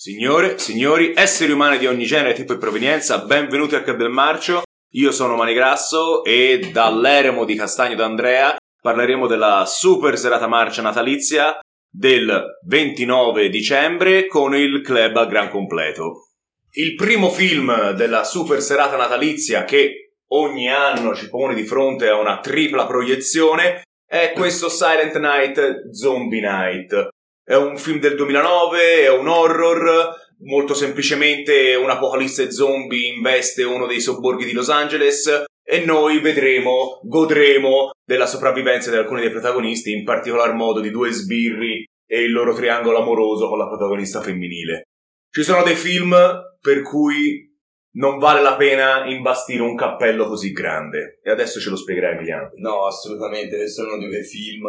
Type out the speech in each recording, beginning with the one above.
Signore, signori, esseri umani di ogni genere, tipo e provenienza, benvenuti a Club del Marcio. Io sono Manigrasso e dall'eremo di Castagno d'Andrea parleremo della super serata marcia natalizia del 29 dicembre con il club a gran completo. Il primo film della super serata natalizia che ogni anno ci pone di fronte a una tripla proiezione è questo Silent Night Zombie Night. È un film del 2009, è un horror, molto semplicemente un'apocalisse zombie investe uno dei sobborghi di Los Angeles e noi vedremo, godremo della sopravvivenza di alcuni dei protagonisti, in particolar modo di due sbirri e il loro triangolo amoroso con la protagonista femminile. Ci sono dei film per cui non vale la pena imbastire un cappello così grande. E adesso ce lo spiegherai Emiliano. No, assolutamente, di quei film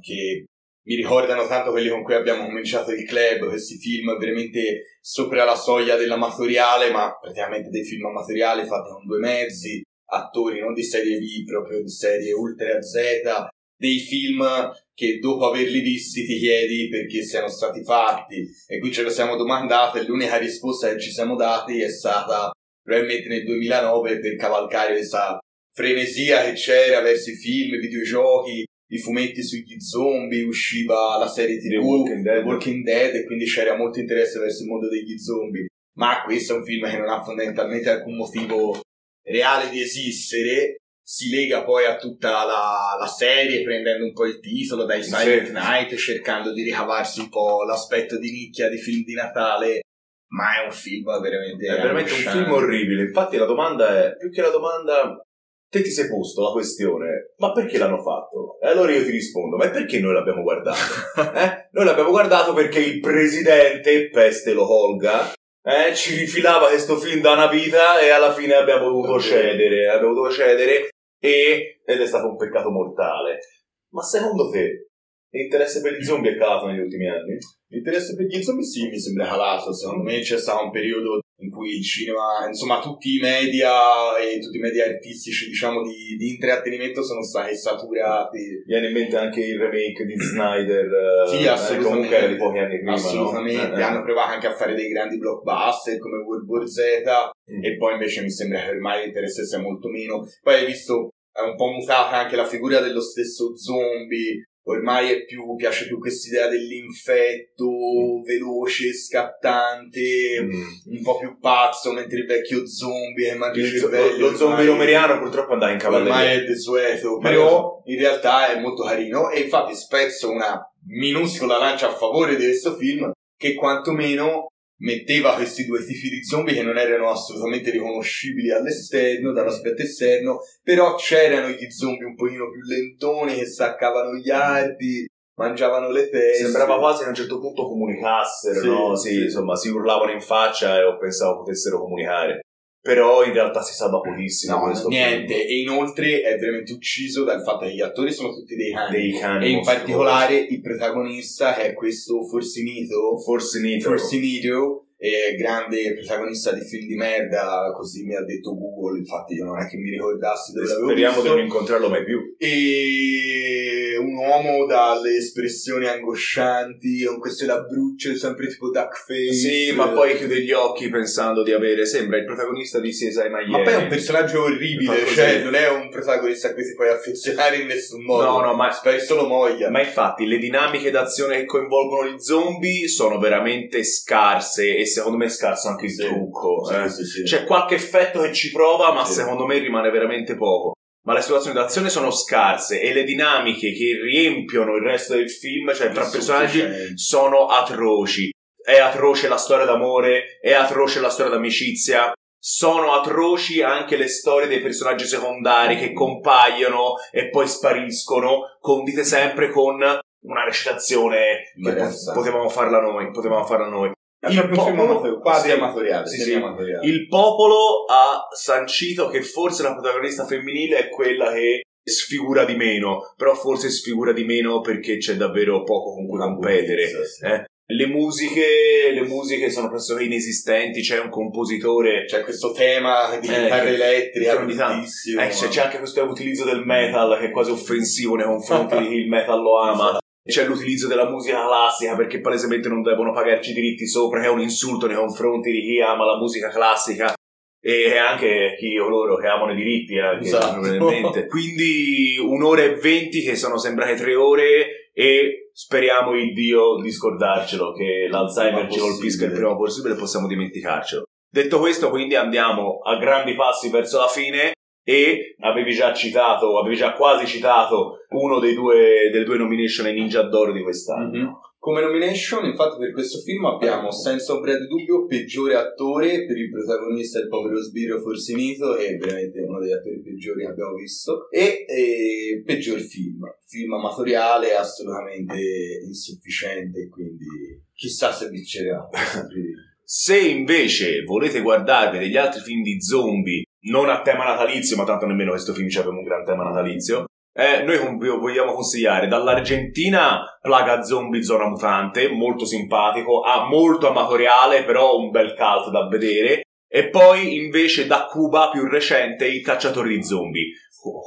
che mi ricordano tanto quelli con cui abbiamo cominciato il club, questi film veramente sopra la soglia dell'amatoriale, ma praticamente dei film amatoriali fatti con due mezzi, attori non di serie B, proprio di serie ultra Z, dei film che dopo averli visti ti chiedi perché siano stati fatti. E qui ce lo siamo domandato e l'unica risposta che ci siamo dati è stata probabilmente nel 2009 per cavalcare questa frenesia che c'era verso i film, i videogiochi, i fumetti sugli zombie, usciva la serie TV, The Walking Dead, Walking Dead e quindi c'era molto interesse verso il mondo degli zombie. Ma questo è un film che non ha fondamentalmente alcun motivo reale di esistere, si lega poi a tutta la, la serie prendendo un po' il titolo dai Silent sì. Night, cercando di ricavarsi un po' l'aspetto di nicchia di film di Natale ma è un film veramente è veramente un film orribile infatti la domanda è più che la domanda te ti sei posto la questione ma perché l'hanno fatto? e allora io ti rispondo ma perché noi l'abbiamo guardato? eh? noi l'abbiamo guardato perché il presidente peste lo Holga eh, ci rifilava questo film da una vita e alla fine abbiamo dovuto cedere abbiamo dovuto cedere e, ed è stato un peccato mortale ma secondo te L'interesse per gli zombie è calato negli ultimi anni? L'interesse per gli zombie sì, mi sembra calato. Secondo me c'è stato un periodo in cui il cinema, insomma tutti i media e tutti i media artistici diciamo di, di intrattenimento sono stati saturati. Viene in mente anche il remake di Snyder. Sì, eh. Comunque era di pochi anni prima, Assolutamente, no? Eh, hanno provato anche a fare dei grandi blockbuster come World War Z mm. e poi invece mi sembra che ormai l'interesse sia molto meno. Poi hai visto è un po' mutata anche la figura dello stesso zombie ormai è più, piace più quest'idea dell'infetto veloce, scattante, mm. un po' più pazzo, mentre il vecchio zombie è mangia il cervello. Lo, lo zombie romeriano purtroppo andava in cavalleria. Ormai è desueto, però in realtà è molto carino e infatti spezzo una minuscola lancia a favore di questo film che quantomeno metteva questi due tipi di zombie che non erano assolutamente riconoscibili all'esterno, dall'aspetto esterno, però c'erano gli zombie un pochino più lentoni che staccavano gli arti, mangiavano le teste. Sembrava quasi che a un certo punto comunicassero, sì, no? Sì, sì, insomma, si urlavano in faccia e ho pensato potessero comunicare. Però in realtà si salva pochissimo. No, niente. Film. E inoltre è veramente ucciso dal fatto che gli attori sono tutti dei cani. Dei cani e in particolare il protagonista, che è questo Forsinito. Forsinito. Forsinito è grande protagonista di film di merda, così mi ha detto Google, infatti io non è che mi ricordassi dove l'avevo Speriamo visto. di non incontrarlo mai più. E un uomo dalle espressioni angoscianti, con queste labbrucce sempre tipo duck face. Sì, ma poi chiude gli occhi pensando di avere, sembra il protagonista di CSI Miami. Ma poi è un personaggio orribile, cioè non è un protagonista a cui si puoi affezionare in nessun modo. No, no, ma speri solo moglie. Ma infatti le dinamiche d'azione che coinvolgono gli zombie sono veramente scarse e secondo me è scarso anche il sì, trucco. Sì, eh. sì, C'è qualche effetto che ci prova, ma secondo me rimane veramente poco. Ma le situazioni d'azione sono scarse e le dinamiche che riempiono il resto del film, cioè tra personaggi, sono atroci. È atroce la storia d'amore, è atroce la storia d'amicizia, sono atroci anche le storie dei personaggi secondari che compaiono e poi spariscono, condite sempre con una recitazione che potevamo farla noi, potevamo farla noi. Il popolo, quasi sì, amatoriale, sì, sì. amatoriale. Il popolo ha sancito che forse la protagonista femminile è quella che sfigura di meno, però forse sfigura di meno perché c'è davvero poco con cui competere. Eh? Le musiche, le musiche sono pressoché inesistenti, c'è un compositore. C'è questo tema di eh, chitarra elettrica, eh, c'è, c'è, anche questo utilizzo del metal che è quasi offensivo nei confronti di chi il metal lo ama. C'è l'utilizzo della musica classica perché palesemente non devono pagarci diritti sopra, che è un insulto nei confronti di chi ama la musica classica e anche chi coloro che amano i diritti anche Esatto. probabilmente. quindi un'ora e venti che sono sembrate tre ore e speriamo il Dio di scordarcelo che l'Alzheimer ci colpisca il prima possibile e possiamo dimenticarcelo detto questo quindi andiamo a grandi passi verso la fine e avevi già citato avevi già quasi citato uno dei due, delle due nomination ai Ninja d'Oro di quest'anno Mhm. Come nomination, infatti, per questo film abbiamo senza ombra di dubbio peggiore attore per il protagonista il povero sbirro Forsinito, è veramente uno degli attori peggiori che abbiamo visto, e eh, peggior film. Film amatoriale assolutamente insufficiente, quindi chissà se vincerà. Se invece volete guardarvi degli altri film di zombie, non a tema natalizio, ma tanto nemmeno questo film c'aveva un gran tema natalizio, eh, noi vogliamo consigliare dall'Argentina Plaga Zombie Zona Mutante, molto simpatico, ah, molto amatoriale, però un bel cult da vedere. E poi invece da Cuba più recente Il cacciatore di zombie,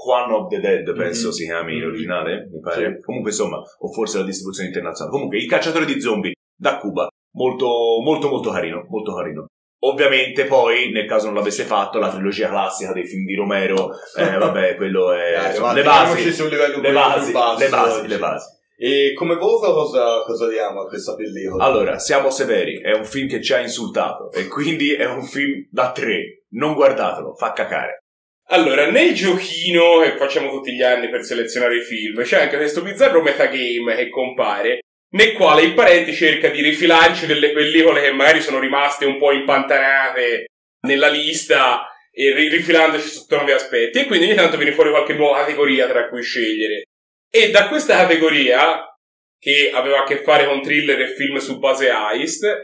Juan of the Dead penso Mhm. si chiami in originale, mi pare. Comunque insomma, o forse la distribuzione internazionale. Comunque Il cacciatore di zombie da Cuba, molto molto molto carino, molto carino. Ovviamente poi, nel caso non l'avesse fatto, la trilogia classica dei film di Romero, eh, vabbè, quello è... Dai, insomma, va, le basi, sul livello le basi, basso le basi, oggi. le basi. E come voto cosa, cosa diamo a questa pellicola? Allora, siamo severi, è un film che ci ha insultato e quindi è un film da tre. Non guardatelo, fa cacare. Allora, nel giochino che facciamo tutti gli anni per selezionare i film, c'è anche questo bizzarro metagame che compare, nel quale il parente cerca di rifilarci delle pellicole che magari sono rimaste un po' impantanate nella lista e ri- rifilandoci sotto nuovi aspetti. E quindi ogni tanto viene fuori qualche nuova categoria tra cui scegliere. E da questa categoria, che aveva a che fare con thriller e film su base heist,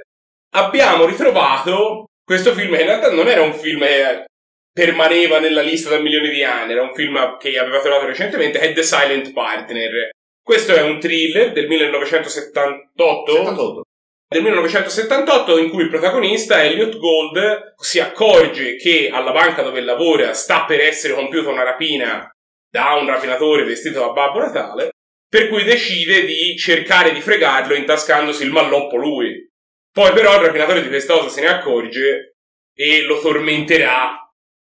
abbiamo ritrovato questo film che in realtà non era un film che permaneva nella lista da milioni di anni, era un film che aveva trovato recentemente, è The Silent Partner. Questo è un thriller del 1978 78. del 1978 in cui il protagonista Elliot Gold si accorge che alla banca dove lavora sta per essere compiuta una rapina da un rapinatore vestito da Babbo Natale, per cui decide di cercare di fregarlo intascandosi il malloppo lui. Poi però il rapinatore di questa cosa se ne accorge e lo tormenterà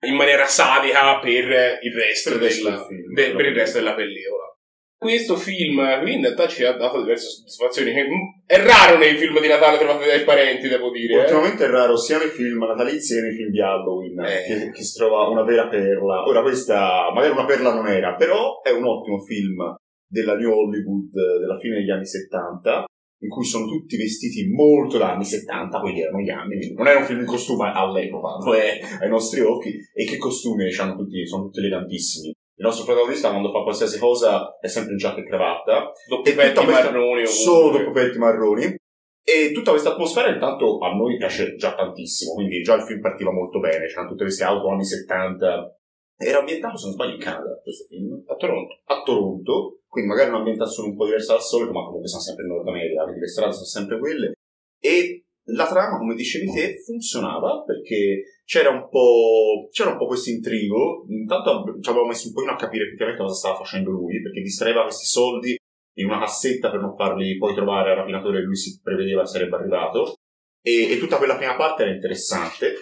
in maniera sadica per il resto, Per della, del film. de- per il resto della pellicola. Questo film qui in realtà ci ha dato diverse soddisfazioni. È raro nei film di Natale trovate dai parenti, devo dire. eh. Ultimamente è raro sia nei film natalizi che nei film di Halloween Eh. che, che si trova una vera perla. Ora questa magari una perla non era, però è un ottimo film della New Hollywood della fine degli anni 70 in cui sono tutti vestiti molto da anni 70, quelli erano gli anni, non era un film in costume all'epoca, lo è ai nostri occhi, e che costumi c'hanno tutti, sono tutti elegantissimi. Il nostro protagonista quando fa qualsiasi cosa è sempre in giacca e cravatta, Doppi tutta petti questa- marroni solo dopo petti marroni. E tutta questa atmosfera intanto a noi piace già tantissimo, quindi già il film partiva molto bene, c'erano tutte queste auto anni 70. Era ambientato, se non sbaglio, in Canada questo film, A Toronto. a Toronto, quindi magari un'ambientazione un po' diversa dal solito, ma comunque sono sempre in Nord America, quindi le strade sono sempre quelle. E la trama, come dicevi te, funzionava perché c'era un po', c'era un po' questo intrigo. Intanto ci avevamo messo un po' a capire effettivamente cosa stava facendo lui, perché distraeva questi soldi in una cassetta per non farli poi trovare al rapinatore che lui si prevedeva sarebbe arrivato. E, e tutta quella prima parte era interessante.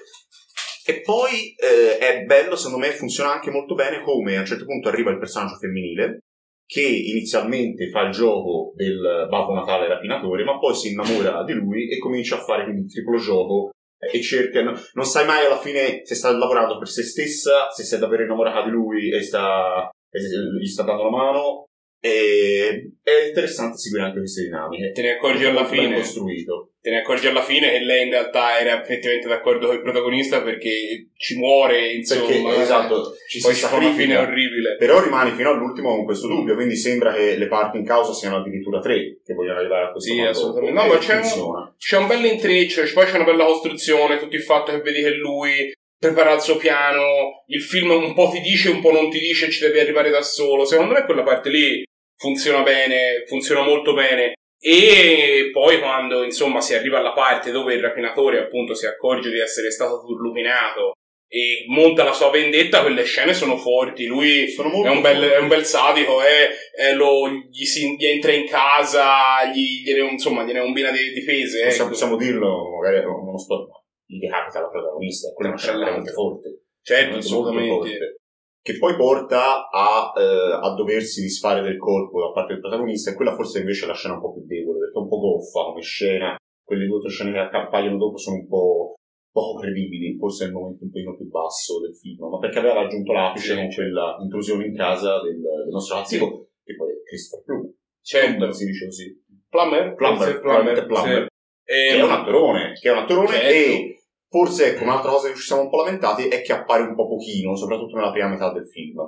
E poi eh, è bello, secondo me, funziona anche molto bene come a un certo punto arriva il personaggio femminile che inizialmente fa il gioco del Babbo Natale rapinatore, ma poi si innamora di lui e comincia a fare quindi il triplo gioco e cerca, no- non sai mai alla fine se sta lavorando per se stessa, se è davvero innamorata di lui e sta, e gli sta dando la mano. E è interessante seguire anche queste dinamiche. Te ne accorgi alla fine. costruito. Te ne accorgi alla fine che lei in realtà era effettivamente d'accordo con il protagonista perché ci muore, insomma. Perché, esatto, ci Poi si fa una fine orribile. Però rimani fino all'ultimo con questo dubbio, quindi sembra che le parti in causa siano addirittura tre che vogliono arrivare a questo Sì, mondo. assolutamente. No, ma c'è un-. C'è un bel intreccio, poi c'è una bella costruzione, tutto il fatto che vedi che lui prepara il suo piano, il film un po' ti dice, un po' non ti dice, ci devi arrivare da solo. Secondo me quella parte lì funziona bene, funziona molto bene. E poi quando insomma si arriva alla parte dove il rapinatore appunto si accorge di essere stato turlupinato e monta la sua vendetta, quelle scene sono forti. Lui Sono è un, bel, è un bel sadico, è, è lo, gli, si, gli entra in casa, gli, gliene, insomma, gliene combina di, di pese. Possiamo, ecco. possiamo dirlo, magari uno spot, ma gli decapita la protagonista, quella è una scena veramente forte. Certo, assolutamente. forte. Che poi porta a, eh, a doversi disfare del corpo da parte del protagonista, e quella forse invece è la scena un po' più debole, perché è un po' goffa come scena. Quelle due o tre scene che appaiono dopo sono un po' poco credibili, forse è il momento un pochino più basso del film, ma perché aveva raggiunto l'apice Sì, con quella intrusione in casa del, del nostro ragazzo, che poi è Christopher Plum. Certo. si dice così. Plummer? Plummer, Forse probabilmente Plummer. sì. che E- è un attorone, che è un attorone Certo. e forse ecco un'altra cosa che ci siamo un po' lamentati è che appare un po' pochino, soprattutto nella prima metà del film.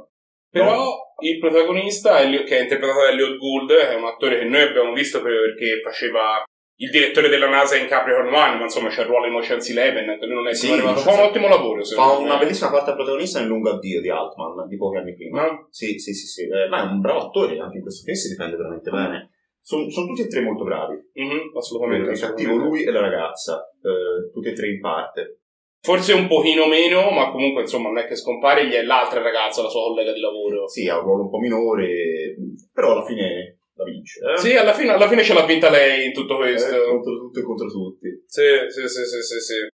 Però il protagonista, che è interpretato da Elliot Gould, è un attore che noi abbiamo visto perché faceva il direttore della NASA in Capricorn One, ma insomma c'è il ruolo in Ocean's Eleven, che lui non è Sì, arrivato. Fa un ottimo lavoro, Fa secondo una me. bellissima parte protagonista nel lungo addio di Altman di pochi anni prima. No? Sì, sì, sì, sì. Eh, ma è un bravo attore, anche in questo film si difende veramente bene. Sono tutti e tre molto bravi. Mhm, assolutamente. Il cattivo lui e la ragazza, eh, tutti e tre in parte. Forse un pochino meno, ma comunque insomma non è che scompare, gli è l'altra ragazza, la sua collega di lavoro. Sì, ha un ruolo un po' minore, però alla fine la vince. Eh? Sì, alla fine, alla fine ce l'ha vinta lei in tutto questo. Eh, contro tutto e contro tutti. Sì, sì, sì, sì, sì, sì.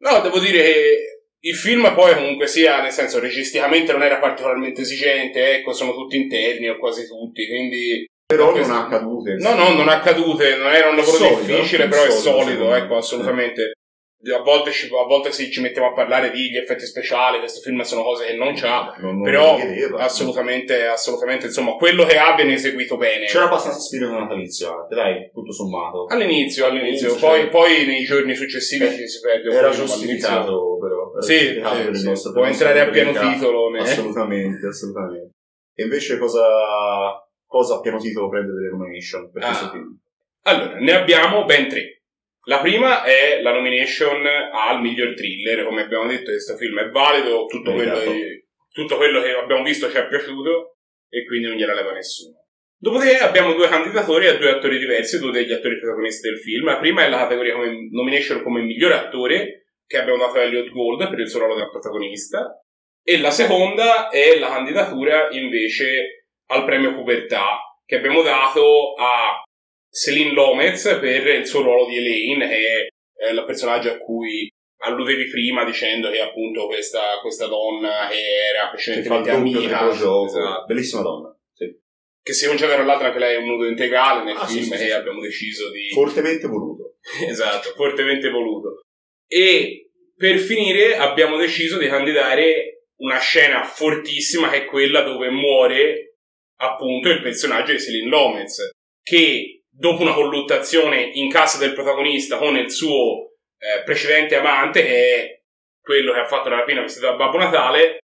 No, devo dire che il film poi comunque sia, nel senso, registicamente non era particolarmente esigente, ecco, sono tutti interni o quasi tutti, quindi... Però non ha accadute. No, no, non ha cadute, non era un lavoro Solido, difficile, è però è solido, solido, secondo me. ecco, assolutamente. A volte, ci, a volte sì, ci mettiamo a parlare di gli effetti speciali, questo film sono cose che non c'ha, Non- non però lo chiedeva. assolutamente, assolutamente, insomma, quello che ha viene eseguito bene. C'era abbastanza spirito natalizio dai, tutto sommato. All'inizio, all'inizio, All'inizio, poi, cioè- poi nei giorni successivi Eh, ci si perde. un Era ma all'inizio- giustificato, però. Era Sì, giustificato sì, sì, può entrare a pieno titolo. ne- Assolutamente, assolutamente. E invece cosa, cosa a pieno titolo prende delle nomination per Ah. questo film? Allora, ne abbiamo ben tre. La prima è la nomination al miglior thriller, come abbiamo detto questo film è valido, tutto quello, Meritato. di- tutto quello che abbiamo visto ci è piaciuto e quindi non gliela leva nessuno. Dopodiché abbiamo due candidatori a due attori diversi, due degli attori protagonisti del film. La prima è la categoria come nomination come miglior attore, che abbiamo dato a Elliot Gold per il suo ruolo da protagonista, e la seconda è la candidatura invece al premio Pubertà, che abbiamo dato a Celine Lomez per il suo ruolo di Elaine, che è il personaggio a cui alludevi prima dicendo che appunto questa, questa donna che era Che precedentemente amica, esatto, Bellissima donna. Sì. che si concede tra l'altro anche lei un nudo integrale nel Ah, film sì, e sì. abbiamo deciso di... Fortemente voluto. esatto, fortemente voluto. E per finire abbiamo deciso di candidare una scena fortissima che è quella dove muore appunto il personaggio di Celine Lomez, che dopo una colluttazione in casa del protagonista con il suo eh, precedente amante, che è quello che ha fatto la rapina vestito da Babbo Natale,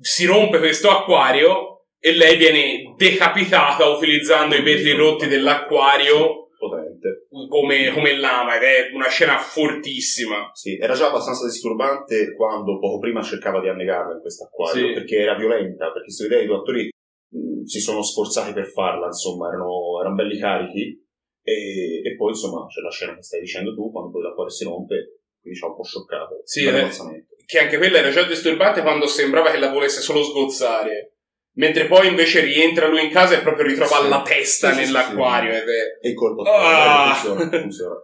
si rompe questo acquario e lei viene decapitata utilizzando i vetri rotti dell'acquario come, come lama ed è una scena fortissima. Sì, era già abbastanza disturbante quando poco prima cercava di annegarla in questo acquario, Sì. perché era violenta, perché si vedeva i due attori si sono sforzati per farla, insomma, erano, erano belli carichi. E, e poi, insomma, c'è la scena che stai dicendo tu, quando poi l'acquario si rompe, quindi ci ha un po' scioccato. Sì, eh. Che anche quella era già disturbante quando sembrava che la volesse solo sgozzare. Mentre poi invece rientra lui in casa e proprio ritrova Sì. la testa Sì, nell'acquario. sì, Ed è... E il colpo Ah! funziona, funziona,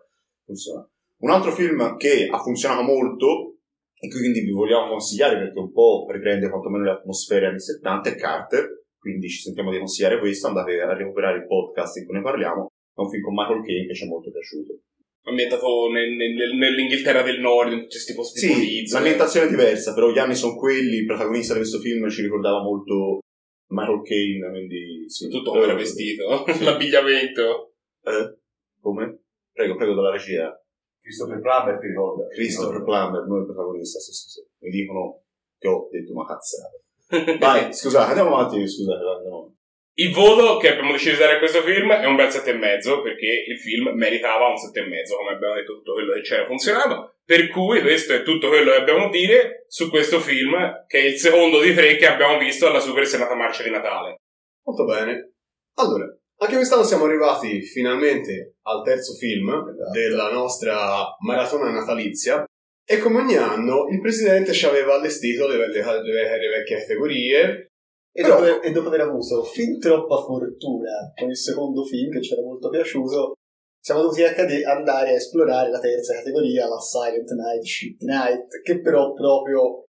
funziona. Un altro film che ha funzionato molto e quindi vi vogliamo consigliare perché un po' riprende quantomeno le atmosfere anni 70 è Carter, quindi ci sentiamo di consigliare questo, andate a recuperare il podcast in cui ne parliamo, è un film con Michael Caine che ci è molto piaciuto. ambientato nel- nel- nell'Inghilterra del Nord, in tutti questi posti Sì, l'ambientazione è diversa, però gli anni sono quelli, il protagonista di questo film ci ricordava molto Michael Caine, quindi sì. Tutto come era vestito, sì. l'abbigliamento. Eh? Come? Prego, prego dalla regia. Christopher Plummer ti ricorda? Christopher Plummer, non il protagonista, sì, sì, sì. Mi dicono che ho detto una cazzata. Vai, scusate, andiamo avanti, scusate, vai, andiamo. Il voto che abbiamo deciso di dare a questo film è un bel sette e mezzo perché il film meritava un sette e mezzo, come abbiamo detto tutto quello che c'era funzionava. Per cui questo è tutto quello che abbiamo a dire su questo film, che è il secondo di tre che abbiamo visto alla Super Senata Marcia di Natale. Molto bene. Allora, anche quest'anno siamo arrivati finalmente al terzo film della nostra maratona natalizia. E come ogni anno il presidente ci aveva allestito le, le- le- le vecchie categorie. E, Però- dopo, e dopo aver avuto fin troppa fortuna con il secondo film che ci era molto piaciuto, siamo dovuti accade- andare a esplorare la terza categoria, la Silent Night, Shitty Night, che però proprio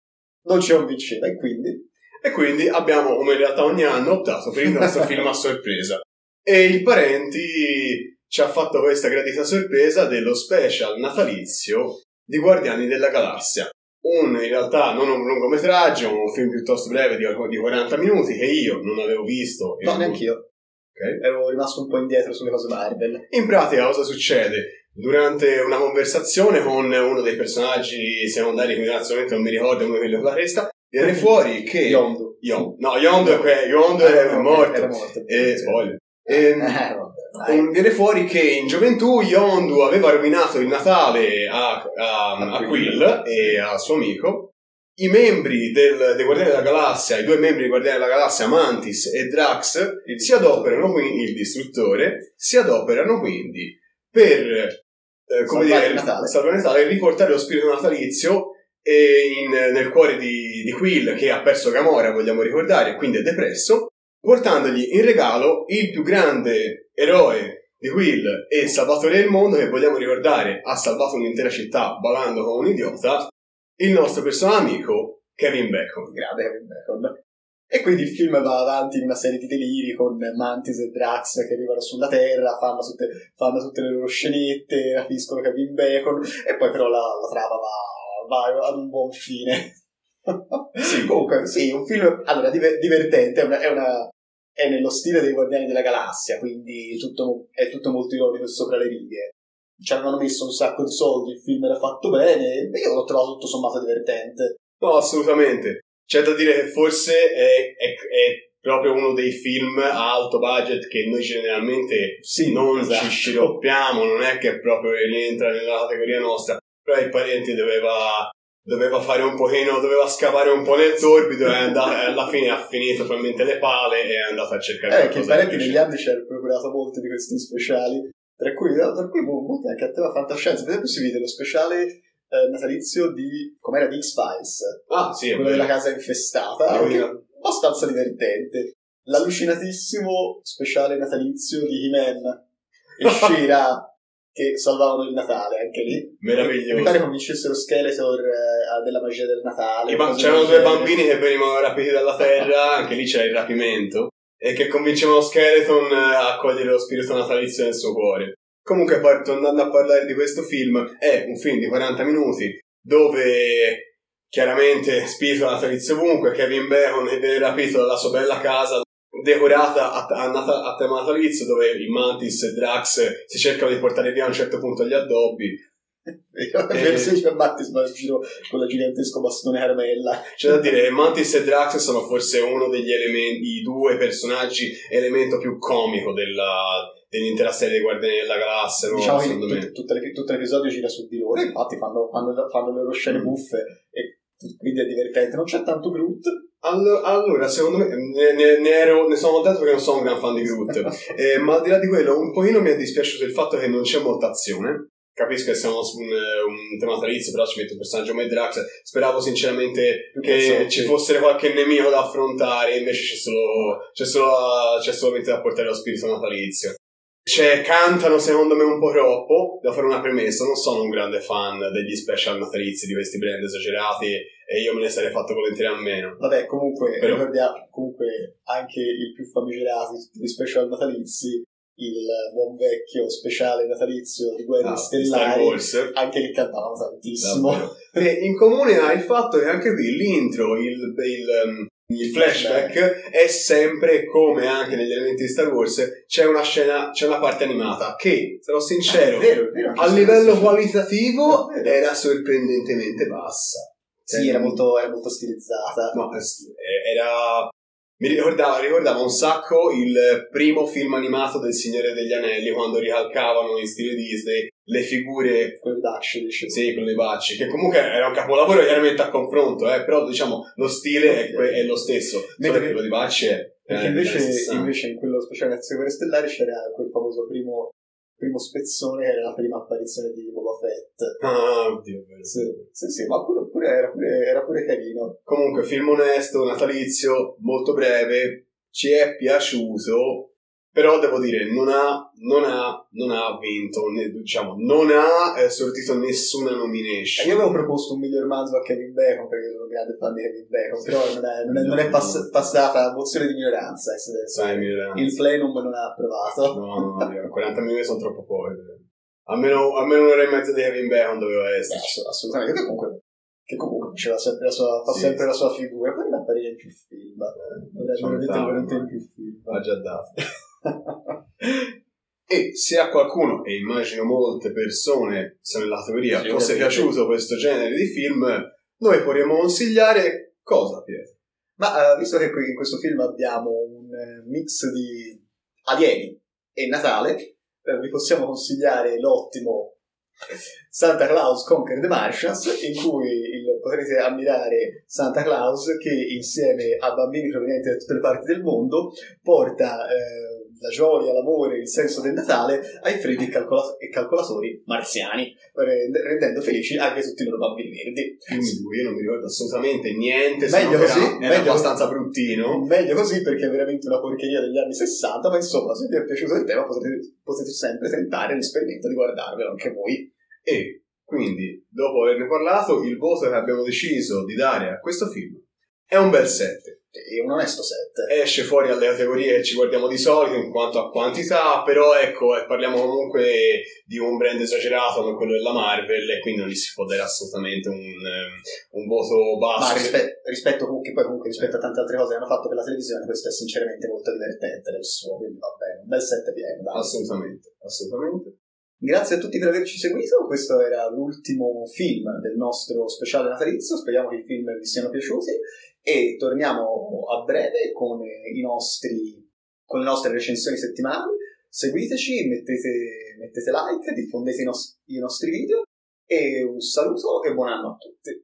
non ci convinceva e quindi E quindi abbiamo, come in realtà ogni anno, optato per il nostro film a sorpresa. E il Parenti ci ha fatto questa gradita sorpresa dello special natalizio di Guardiani della Galassia. Un, in realtà, non un lungometraggio, un film piuttosto breve di, di 40 minuti che io non avevo visto. e no, non- neanch'io. Ok. Ero rimasto un po' indietro sulle cose Marvel. In pratica cosa succede? Durante una conversazione con uno dei personaggi secondari, che momento non mi ricordo, uno quello con la testa, viene fuori che... Yondu. Yon- no, Yondo è, que- Yondo è Ah, no, morto. Era morto. E spoiler. Ehm, Eh, vabbè, dai. um, viene fuori che in gioventù Yondu aveva rovinato il Natale a, a, a Quill e al suo amico. I membri del, dei Guardiani della Galassia, i due membri dei Guardiani della Galassia, Mantis e Drax, si adoperano quindi, il distruttore, si adoperano quindi per, eh, come Salvare dire, Natale. salvare Natale e riportare lo spirito natalizio e in- nel cuore di, di Quill che ha perso Gamora, vogliamo ricordare, e quindi è depresso, portandogli in regalo il più grande eroe di Quill e salvatore del mondo che vogliamo ricordare ha salvato un'intera città ballando come un idiota, il nostro personale amico Kevin Bacon. grande Kevin Bacon. E quindi il film va avanti in una serie di deliri con Mantis e Drax che arrivano sulla Terra, fanno tutte, fanno tutte le loro scenette, rapiscono Kevin Bacon e poi però la, la trama va, va ad un buon fine. Sì. Comunque, sì, un film allora, diver- divertente, è, una, è, una- è nello stile dei Guardiani della Galassia, quindi tutto, è tutto molto ironico sopra le righe. Ci avevano messo un sacco di soldi, il film era fatto bene, e io l'ho trovato tutto sommato divertente. No, assolutamente. C'è da dire che forse è, è- è proprio uno dei film a alto budget che noi generalmente Sì, non esatto. ci sciroppiamo, non è che proprio rientra nella categoria nostra, però il parente doveva, doveva fare un pochino, doveva scavare un po' nel torbido e alla fine ha finito probabilmente le pale e è andato a cercare Eh, che qualcosa parenti negli anni ci hanno procurato molti di questi speciali, tra cui, tra cui molti anche a tema fantascienza. Per esempio si vede lo speciale eh, natalizio di, com'era, di X-Files, Ah, sì, quello della casa infestata, anche abbastanza divertente. L'allucinatissimo speciale natalizio di He-Man e Shira che salvavano il Natale, anche lì. Mi pare Meraviglioso. convincessero Skeletor eh, della magia del Natale. Ba- c'erano due bambini che venivano rapiti dalla terra, anche lì c'era il rapimento, e che convincevano Skeleton eh, a cogliere lo spirito natalizio nel suo cuore. Comunque, poi, tornando a parlare di questo film, è un film di 40 minuti dove chiaramente spirito natalizio ovunque, Kevin Bacon che viene rapito dalla sua bella casa decorata a, a a tema natalizio dove i Mantis e Drax si cercano di portare via a un certo punto gli addobbi Io penso che Mattis va in giro con la gigantesco bastone caramella. C'è da dire che Mantis e Drax sono forse uno degli elementi, i due personaggi, elemento più comico della, dell'intera serie dei Guardiani della Galassia, no? diciamo che secondo me. tutto, tutto l'episodio gira su di loro, infatti fanno, fanno, fanno le loro scene Mm. buffe e quindi è divertente. Non c'è tanto Groot, Allo- Allora, secondo me, ne, ne- ne ero, ne sono contento perché non sono un gran fan di Groot, Eh, ma al di là di quello, un pochino mi è dispiaciuto il fatto che non c'è molta azione. Capisco che siamo su un, un tema natalizio, però ci mette un personaggio come Drax. Speravo sinceramente che ci fosse qualche nemico da affrontare, invece c'è solo, c'è solo c'è solamente da portare lo spirito natalizio. Cioè, cantano secondo me un po' troppo. Da fare una premessa, non sono un grande fan degli special natalizi di questi brand esagerati e io me ne sarei fatto volentieri a meno. Vabbè, comunque, Però- ricordiamo comunque anche il più famigerato di tutti gli special natalizi, il buon vecchio speciale natalizio di Guerre Ah, Stellari, anche lì cantavano tantissimo. Davvero. E in comune ha il fatto che anche qui l'intro, il, il, um, il flashback è sempre come anche negli elementi di Star Wars c'è una scena, c'è una parte animata che, sarò sincero, Ah, è vero, è vero, a livello qualitativo era sorprendentemente bassa. Sì, era molto, era molto stilizzata. No, eh, era... Mi ricordava, ricordava un sacco il primo film animato del Signore degli Anelli quando ricalcavano in stile Disney le figure di Dash, dice. sì, con le bacci, che comunque era un capolavoro chiaramente a confronto, eh, però diciamo lo stile è, è lo stesso, Mentre- quello di bacci è Perché eh, invece, degli anni 60. invece in quello speciale Nazione Guerre Stellari c'era quel famoso primo primo spezzone era la prima apparizione di Boba Fett. Ah, oddio. Sì, sì, sì, ma pure, pure era, pure, era pure carino. Comunque, film onesto, natalizio, molto breve, ci è piaciuto, però devo dire, non ha, non ha, non ha vinto, ne- diciamo, non ha eh, sortito nessuna nomination. io avevo proposto un miglior manzo a Kevin Bacon perché sono un grande fan di Kevin Bacon, però non è, non è, non è pass- passata mozione di minoranza. eh, Sai, minoranza. il plenum non ha approvato. No, no, no, 40 minuti sono troppo pochi. Almeno, almeno un'ora e mezza di Kevin Bacon doveva Beh, essere. ass- assolutamente, che comunque, che comunque faceva sempre la sua, fa Sì, sempre sì. la sua figura, poi non apparire in più film. Dovrebbe Sono veramente in più film. Ha già dato. E se a qualcuno, e immagino molte persone sono nella teoria, Sì, fosse piaciuto questo genere di film, noi potremmo consigliare cosa, Pietro? Ma eh, visto che qui in questo film abbiamo un eh, mix di alieni e Natale, eh, vi possiamo consigliare l'ottimo Santa Claus Conquer the Martians, in cui il- potrete ammirare Santa Claus che insieme a bambini provenienti da tutte le parti del mondo porta eh, la gioia, l'amore, il senso del Natale ai freddi e, calcola- e calcolatori marziani, rend- rendendo felici anche tutti i loro bambini verdi. Film di cui io non mi ricordo assolutamente niente, Meglio era- così, era meglio abbastanza bruttino. Meglio così perché è veramente una porcheria degli anni 60, ma insomma, se vi è piaciuto il tema potete, potete sempre tentare l'esperimento di guardarvelo anche voi. E quindi, dopo averne parlato, il voto che abbiamo deciso di dare a questo film è un bel 7. È un onesto set. esce fuori alle categorie che ci guardiamo di solito in quanto a quantità, però ecco, eh, parliamo comunque di un brand esagerato come quello della Marvel e quindi non gli si può dare assolutamente un, ehm, un voto Ma basso. rispe- rispetto comunque, poi comunque rispetto a tante altre cose che hanno fatto per la televisione, questo è sinceramente molto divertente del suo, quindi va bene, un bel set pieno. dai. Assolutamente, assolutamente. Grazie a tutti per averci seguito, questo era l'ultimo film del nostro speciale natalizio, speriamo che i film vi siano piaciuti e torniamo a breve con, i nostri, con le nostre recensioni settimanali. Seguiteci, mettete, mettete like, diffondete i, nos- i nostri video e un saluto e buon anno a tutti.